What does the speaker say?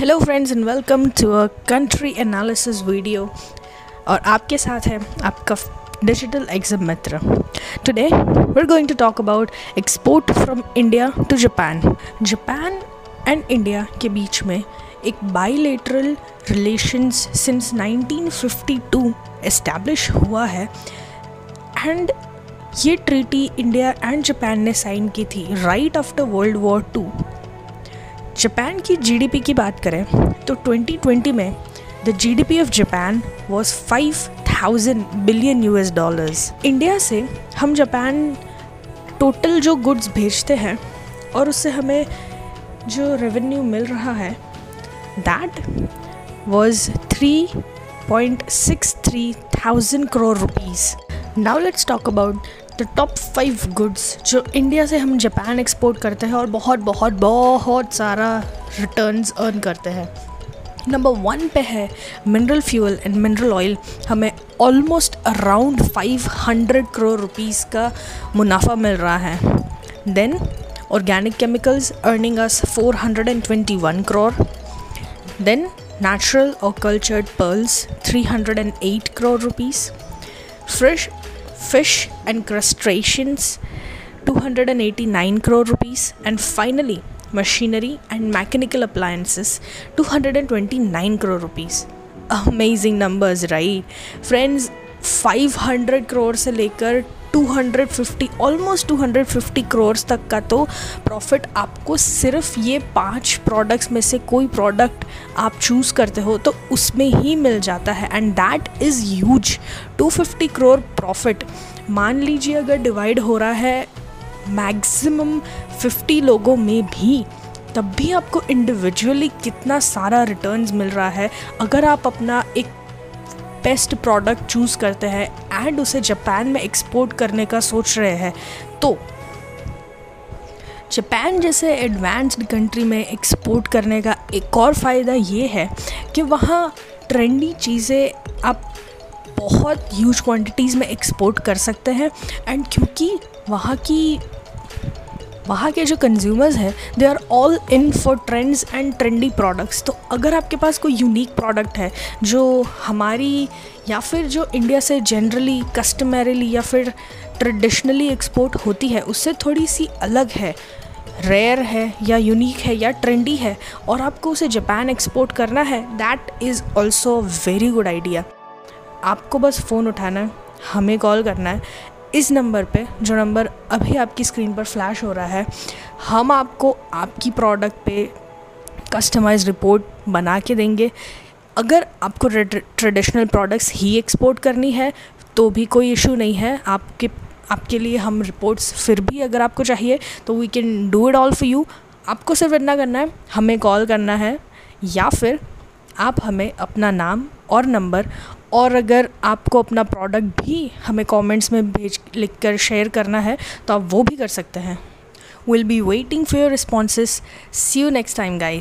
Hello friends and welcome to a country analysis video और आपके साथ है आपका digital exam Mitra. Today we are going to talk about export from India to Japan Japan and India के बीच में एक बाईलेटरल रिलेशंस सिंस 1952 एस्टैब्लिश हुआ है. एंड ये ट्रीटी इंडिया एंड जापान ने साइन की थी right after world war two Japan की जीडीपी की बात करें तो 2020 में the GDP of Japan was 5000 billion US dollars India से हम जापान टोटल जो गुड्स भेजते हैं और उससे हमें जो रेवेन्यू मिल रहा है that was 3.63 thousand crore rupees now let's talk about the top five goods जो इंडिया से हम जापान एक्सपोर्ट करते हैं और बहुत बहुत बहुत सारा रिटर्न्स अर्न करते हैं। नंबर वन पे है mineral fuel and mineral oil हमें ऑलमोस्ट अराउंड 500 करोड़ रुपीस का मुनाफा मिल रहा है। Then organic chemicals earning us 421 crore then natural or cultured pearls 308 crore rupees fresh fish and crustaceans 289 crore rupees and finally machinery and mechanical appliances 229 crore rupees amazing numbers right friends 500 crore से लेकर 250 almost 250 crores तक का तो profit आपको सिर्फ़ ये पाँच products में से कोई प्रोडक्ट आप चूज़ करते हो तो उसमें ही मिल जाता है। And that is huge 250 crore profit मान लीजिए अगर डिवाइड हो रहा है मैक्सिमम 50 लोगों में भी, तब भी आपको इंडिविजुअली कितना सारा रिटर्न्स मिल रहा है। अगर आप अपना एक बेस्ट प्रोडक्ट चूज़ करते हैं एंड उसे जापान में एक्सपोर्ट करने का सोच रहे हैं। तो जापान जैसे एडवांस्ड कंट्री में एक्सपोर्ट करने का एक और फ़ायदा ये है कि वहाँ ट्रेंडी चीज़ें आप बहुत ह्यूज क्वांटिटीज़ में एक्सपोर्ट कर सकते हैं एंड क्योंकि वहाँ की वहाँ के जो कंज्यूमर्स हैं they are all in for trends and trendy products तो अगर आपके पास कोई यूनिक प्रोडक्ट है, जो हमारी या फिर जो इंडिया से जनरली कस्टमरली या फिर ट्रेडिशनली एक्सपोर्ट होती है, उससे थोड़ी सी अलग है रेयर है या यूनिक है या ट्रेंडी है, और आपको उसे जापान एक्सपोर्ट करना है that is also very good idea आपको बस फ़ोन उठाना है, हमें कॉल करना है इस नंबर पे, जो नंबर अभी आपकी स्क्रीन पर फ्लैश हो रहा है, हम आपको आपकी प्रोडक्ट पे कस्टमाइज रिपोर्ट बना के देंगे। अगर आपको ट्रेडिशनल प्रोडक्ट्स ही एक्सपोर्ट करनी है तो भी कोई इशू नहीं है। आपके आपके लिए हम रिपोर्ट्स फिर भी अगर आपको चाहिए तो we can do it all for you आपको सिर्फ़ इतना करना है, हमें कॉल करना है, या फिर आप हमें अपना नाम और नंबर और अगर आपको अपना प्रोडक्ट भी हमें कमेंट्स में भेज लिख कर शेयर करना है तो आप वो भी कर सकते हैं। Will be waiting for your responses see you next time guys